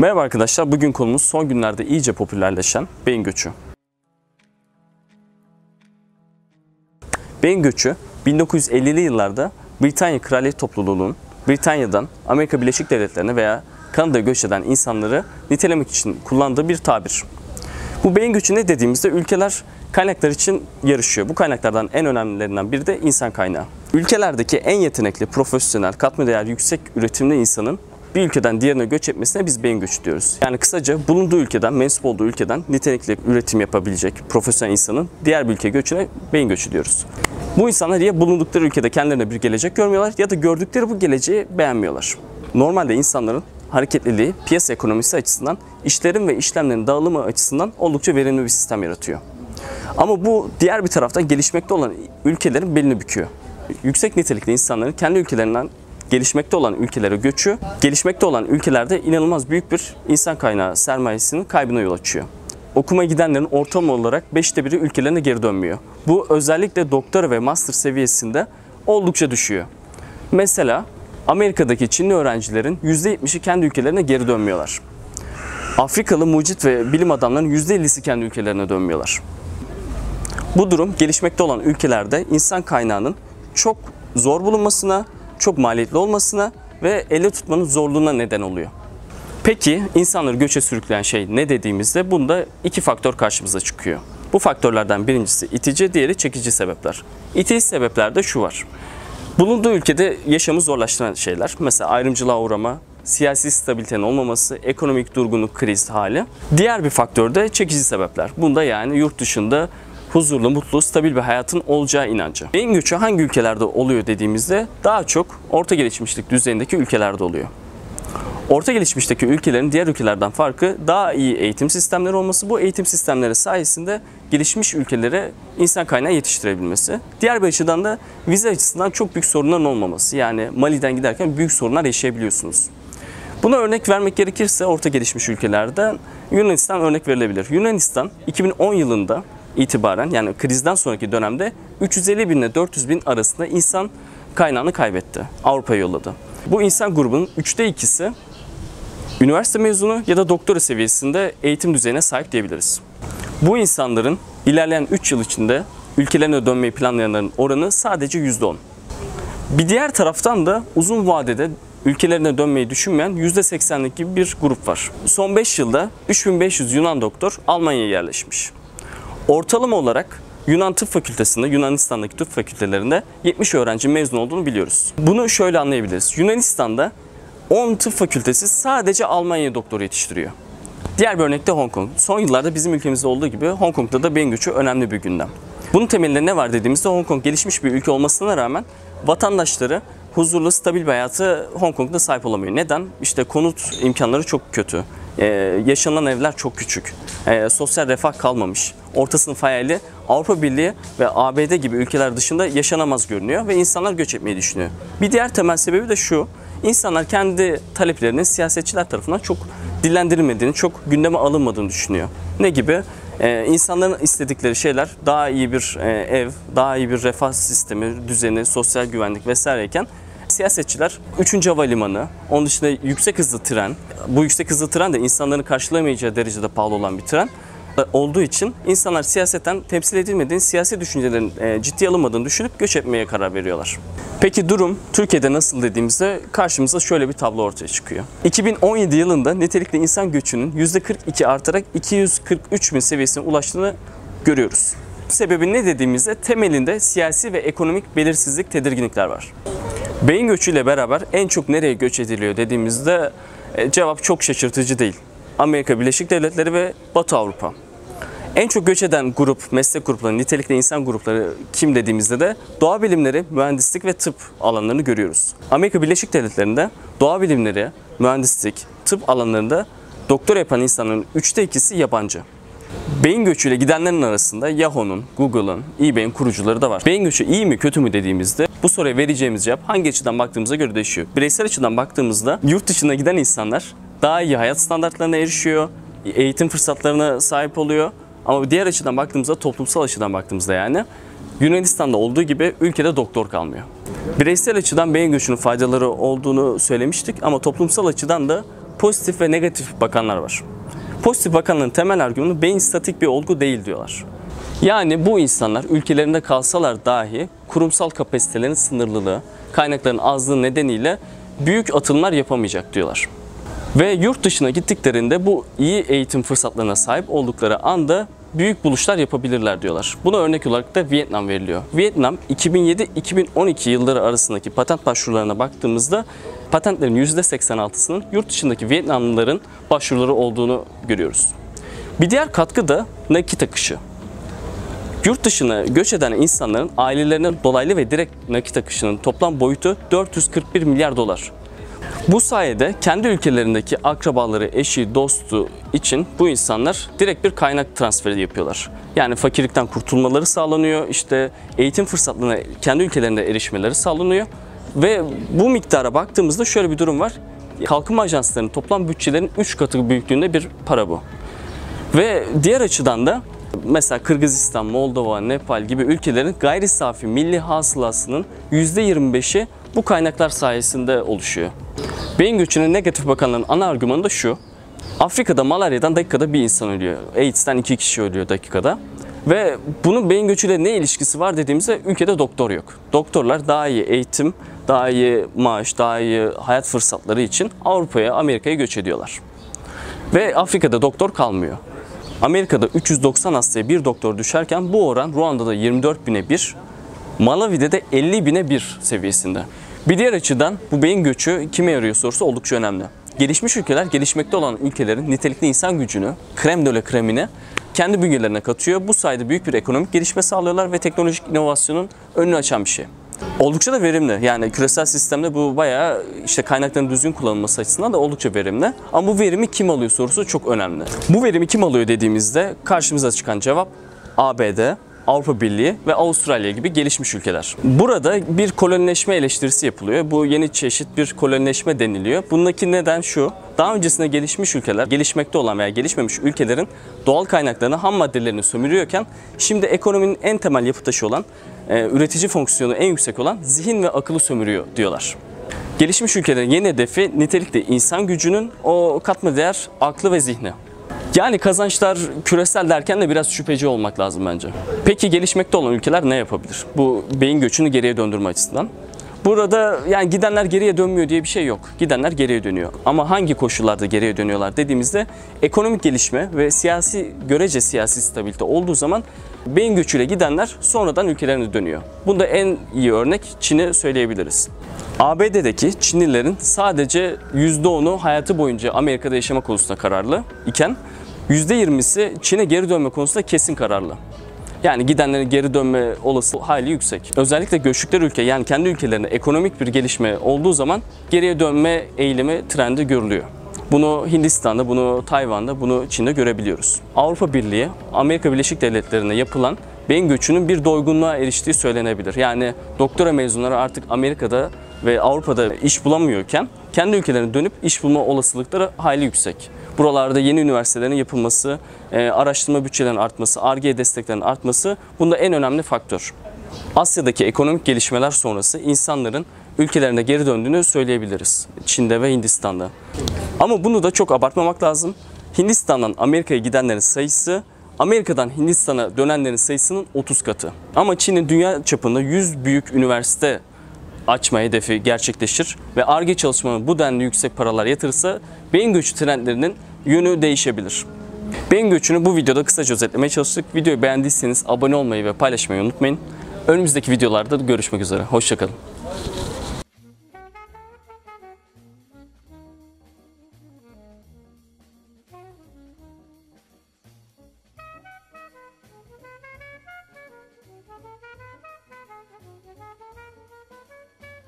Merhaba arkadaşlar, bugün konumuz son günlerde iyice popülerleşen beyin göçü. Beyin göçü 1950'li yıllarda Britanya Kraliyet Topluluğu'nun Britanya'dan Amerika Birleşik Devletleri'ne veya Kanada'ya göç eden insanları nitelemek için kullandığı bir tabir. Bu beyin göçü ne dediğimizde ülkeler kaynaklar için yarışıyor. Bu kaynaklardan en önemlilerinden biri de insan kaynağı. Ülkelerdeki en yetenekli, profesyonel, katma değer yüksek üretimli insanın bir ülkeden diğerine göç etmesine biz beyin göçü diyoruz. Yani kısaca bulunduğu ülkeden, mensup olduğu ülkeden nitelikli üretim yapabilecek profesyonel insanın diğer bir ülke göçüne beyin göçü diyoruz. Bu insanlar ya bulundukları ülkede kendilerine bir gelecek görmüyorlar ya da gördükleri bu geleceği beğenmiyorlar. Normalde insanların hareketliliği piyasa ekonomisi açısından işlerin ve işlemlerin dağılımı açısından oldukça verimli bir sistem yaratıyor. Ama bu diğer bir taraftan gelişmekte olan ülkelerin belini büküyor. Yüksek nitelikli insanların kendi ülkelerinden gelişmekte olan ülkelere göçü, gelişmekte olan ülkelerde inanılmaz büyük bir insan kaynağı sermayesinin kaybına yol açıyor. Okuma gidenlerin ortalama olarak 5'te biri ülkelerine geri dönmüyor. Bu özellikle doktora ve master seviyesinde oldukça düşüyor. Mesela Amerika'daki Çinli öğrencilerin %70'i kendi ülkelerine geri dönmüyorlar. Afrikalı mucit ve bilim adamlarının %50'si kendi ülkelerine dönmüyorlar. Bu durum gelişmekte olan ülkelerde insan kaynağının çok zor bulunmasına, çok maliyetli olmasına ve elle tutmanın zorluğuna neden oluyor. Peki insanları göçe sürükleyen şey ne dediğimizde bunda iki faktör karşımıza çıkıyor. Bu faktörlerden birincisi itici, diğeri çekici sebepler. İtici sebeplerde şu var. Bulunduğu ülkede yaşamı zorlaştıran şeyler. Mesela ayrımcılığa uğrama, siyasi stabilitenin olmaması, ekonomik durgunluk, kriz hali. Diğer bir faktör de çekici sebepler. Bunda yani yurt dışında huzurlu, mutlu, stabil bir hayatın olacağı inancı. Beyin göçü hangi ülkelerde oluyor dediğimizde daha çok orta gelişmişlik düzeyindeki ülkelerde oluyor. Orta gelişmişteki ülkelerin diğer ülkelerden farkı daha iyi eğitim sistemleri olması. Bu eğitim sistemleri sayesinde gelişmiş ülkelere insan kaynağı yetiştirebilmesi. Diğer bir açıdan da vize açısından çok büyük sorunların olmaması. Yani Mali'den giderken büyük sorunlar yaşayabiliyorsunuz. Buna örnek vermek gerekirse orta gelişmiş ülkelerden Yunanistan örnek verilebilir. Yunanistan 2010 yılında itibaren yani krizden sonraki dönemde 350 bin ile 400 bin arasında insan kaynağını kaybetti. Avrupa'ya yolladı. Bu insan grubunun üçte ikisi üniversite mezunu ya da doktora seviyesinde eğitim düzeyine sahip diyebiliriz. Bu insanların ilerleyen 3 yıl içinde ülkelerine dönmeyi planlayanların oranı sadece %10. Bir diğer taraftan da uzun vadede ülkelerine dönmeyi düşünmeyen %80'lik gibi bir grup var. Son 5 yılda 3500 Yunan doktor Almanya'ya yerleşmiş. Ortalama olarak Yunan Tıp Fakültesi'nde, Yunanistan'daki tıp fakültelerinde 70 öğrenci mezun olduğunu biliyoruz. Bunu şöyle anlayabiliriz. Yunanistan'da 10 tıp fakültesi sadece Almanya doktoru yetiştiriyor. Diğer bir örnek de Hong Kong. Son yıllarda bizim ülkemizde olduğu gibi Hong Kong'da da beyin göçü önemli bir gündem. Bunun temelinde ne var dediğimizde Hong Kong gelişmiş bir ülke olmasına rağmen vatandaşları huzurlu, stabil bir hayatı Hong Kong'da sahip olamıyor. Neden? İşte konut imkanları çok kötü. Ee, yaşanan evler çok küçük. Ee, sosyal refah kalmamış. Orta sınıf hayali Avrupa Birliği ve ABD gibi ülkeler dışında yaşanamaz görünüyor ve insanlar göç etmeyi düşünüyor. Bir diğer temel sebebi de şu. İnsanlar kendi taleplerinin siyasetçiler tarafından çok dillendirilmediğini, çok gündeme alınmadığını düşünüyor. Ne gibi? Ee, insanların istedikleri şeyler daha iyi bir e, ev, daha iyi bir refah sistemi, düzeni, sosyal güvenlik vesaireyken siyasetçiler 3. havalimanı, onun dışında yüksek hızlı tren, bu yüksek hızlı tren de insanların karşılayamayacağı derecede pahalı olan bir tren olduğu için insanlar siyasetten temsil edilmediğini, siyasi düşüncelerin e, ciddiye alınmadığını düşünüp göç etmeye karar veriyorlar. Peki durum Türkiye'de nasıl dediğimizde karşımıza şöyle bir tablo ortaya çıkıyor. 2017 yılında nitelikli insan göçünün %42 artarak 243 bin seviyesine ulaştığını görüyoruz. Sebebi ne dediğimizde temelinde siyasi ve ekonomik belirsizlik, tedirginlikler var. Beyin göçüyle beraber en çok nereye göç ediliyor dediğimizde e, cevap çok şaşırtıcı değil. Amerika Birleşik Devletleri ve Batı Avrupa. En çok göç eden grup, meslek grupları, nitelikli insan grupları kim dediğimizde de doğa bilimleri, mühendislik ve tıp alanlarını görüyoruz. Amerika Birleşik Devletleri'nde doğa bilimleri, mühendislik, tıp alanlarında doktor yapan insanların üçte ikisi yabancı. Beyin göçüyle gidenlerin arasında Yahoo'nun, Google'ın, eBay'in kurucuları da var. Beyin göçü iyi mi kötü mü dediğimizde bu soruya vereceğimiz cevap hangi açıdan baktığımıza göre değişiyor. Bireysel açıdan baktığımızda yurt dışına giden insanlar daha iyi hayat standartlarına erişiyor, eğitim fırsatlarına sahip oluyor. Ama diğer açıdan baktığımızda, toplumsal açıdan baktığımızda yani Yunanistan'da olduğu gibi ülkede doktor kalmıyor. Bireysel açıdan beyin göçünün faydaları olduğunu söylemiştik ama toplumsal açıdan da pozitif ve negatif bakanlar var. Pozitif bakanların temel argümanı beyin statik bir olgu değil diyorlar. Yani bu insanlar ülkelerinde kalsalar dahi kurumsal kapasitelerin sınırlılığı, kaynakların azlığı nedeniyle büyük atılımlar yapamayacak diyorlar. Ve yurt dışına gittiklerinde bu iyi eğitim fırsatlarına sahip oldukları anda büyük buluşlar yapabilirler diyorlar. Buna örnek olarak da Vietnam veriliyor. Vietnam 2007-2012 yılları arasındaki patent başvurularına baktığımızda patentlerin %86'sının yurt dışındaki Vietnamlıların başvuruları olduğunu görüyoruz. Bir diğer katkı da nakit akışı. Yurt dışına göç eden insanların ailelerine dolaylı ve direkt nakit akışının toplam boyutu 441 milyar dolar. Bu sayede kendi ülkelerindeki akrabaları, eşi, dostu için bu insanlar direkt bir kaynak transferi yapıyorlar. Yani fakirlikten kurtulmaları sağlanıyor, işte eğitim fırsatlarına kendi ülkelerinde erişmeleri sağlanıyor. Ve bu miktara baktığımızda şöyle bir durum var. Kalkınma ajanslarının toplam bütçelerin 3 katı büyüklüğünde bir para bu. Ve diğer açıdan da mesela Kırgızistan, Moldova, Nepal gibi ülkelerin gayri safi milli hasılasının %25'i bu kaynaklar sayesinde oluşuyor. Beyin göçüne negatif bakanların ana argümanı da şu. Afrika'da malaryadan dakikada bir insan ölüyor. AIDS'ten iki kişi ölüyor dakikada. Ve bunun beyin göçüyle ne ilişkisi var dediğimizde ülkede doktor yok. Doktorlar daha iyi eğitim, daha iyi maaş, daha iyi hayat fırsatları için Avrupa'ya, Amerika'ya göç ediyorlar. Ve Afrika'da doktor kalmıyor. Amerika'da 390 hastaya bir doktor düşerken bu oran Ruanda'da 24 bine 1, Malawi'de de 50 bine 1 seviyesinde. Bir diğer açıdan bu beyin göçü kime yarıyor sorusu oldukça önemli. Gelişmiş ülkeler gelişmekte olan ülkelerin nitelikli insan gücünü, krem de la kremine kendi bünyelerine katıyor. Bu sayede büyük bir ekonomik gelişme sağlıyorlar ve teknolojik inovasyonun önünü açan bir şey. Oldukça da verimli. Yani küresel sistemde bu bayağı işte kaynakların düzgün kullanılması açısından da oldukça verimli. Ama bu verimi kim alıyor sorusu çok önemli. Bu verimi kim alıyor dediğimizde karşımıza çıkan cevap ABD, Avrupa Birliği ve Avustralya gibi gelişmiş ülkeler. Burada bir kolonileşme eleştirisi yapılıyor. Bu yeni çeşit bir kolonileşme deniliyor. Bundaki neden şu. Daha öncesinde gelişmiş ülkeler, gelişmekte olan veya gelişmemiş ülkelerin doğal kaynaklarını, ham maddelerini sömürüyorken şimdi ekonominin en temel yapı taşı olan, e, üretici fonksiyonu en yüksek olan zihin ve akıllı sömürüyor diyorlar. Gelişmiş ülkelerin yeni hedefi nitelikli insan gücünün o katma değer aklı ve zihni. Yani kazançlar küresel derken de biraz şüpheci olmak lazım bence. Peki gelişmekte olan ülkeler ne yapabilir? Bu beyin göçünü geriye döndürme açısından. Burada yani gidenler geriye dönmüyor diye bir şey yok. Gidenler geriye dönüyor. Ama hangi koşullarda geriye dönüyorlar dediğimizde ekonomik gelişme ve siyasi görece siyasi stabilite olduğu zaman beyin göçüyle gidenler sonradan ülkelerine dönüyor. Bunda en iyi örnek Çin'i söyleyebiliriz. ABD'deki Çinlilerin sadece %10'u hayatı boyunca Amerika'da yaşama konusunda kararlı iken %20'si Çin'e geri dönme konusunda kesin kararlı. Yani gidenlerin geri dönme olasılığı hayli yüksek. Özellikle göçtükleri ülke yani kendi ülkelerinde ekonomik bir gelişme olduğu zaman geriye dönme eğilimi trendi görülüyor. Bunu Hindistan'da, bunu Tayvan'da, bunu Çin'de görebiliyoruz. Avrupa Birliği, Amerika Birleşik Devletleri'ne yapılan beyin göçünün bir doygunluğa eriştiği söylenebilir. Yani doktora mezunları artık Amerika'da ve Avrupa'da iş bulamıyorken kendi ülkelerine dönüp iş bulma olasılıkları hayli yüksek. Buralarda yeni üniversitelerin yapılması, e, araştırma bütçelerinin artması, ARGE desteklerinin artması bunda en önemli faktör. Asya'daki ekonomik gelişmeler sonrası insanların ülkelerine geri döndüğünü söyleyebiliriz. Çin'de ve Hindistan'da. Ama bunu da çok abartmamak lazım. Hindistan'dan Amerika'ya gidenlerin sayısı Amerika'dan Hindistan'a dönenlerin sayısının 30 katı. Ama Çin'in dünya çapında 100 büyük üniversite açma hedefi gerçekleşir ve ARGE çalışmalarına bu denli yüksek paralar yatırırsa beyin göçü trendlerinin yönü değişebilir. Beyin göçünü bu videoda kısaca özetlemeye çalıştık. Videoyu beğendiyseniz abone olmayı ve paylaşmayı unutmayın. Önümüzdeki videolarda görüşmek üzere. Hoşçakalın.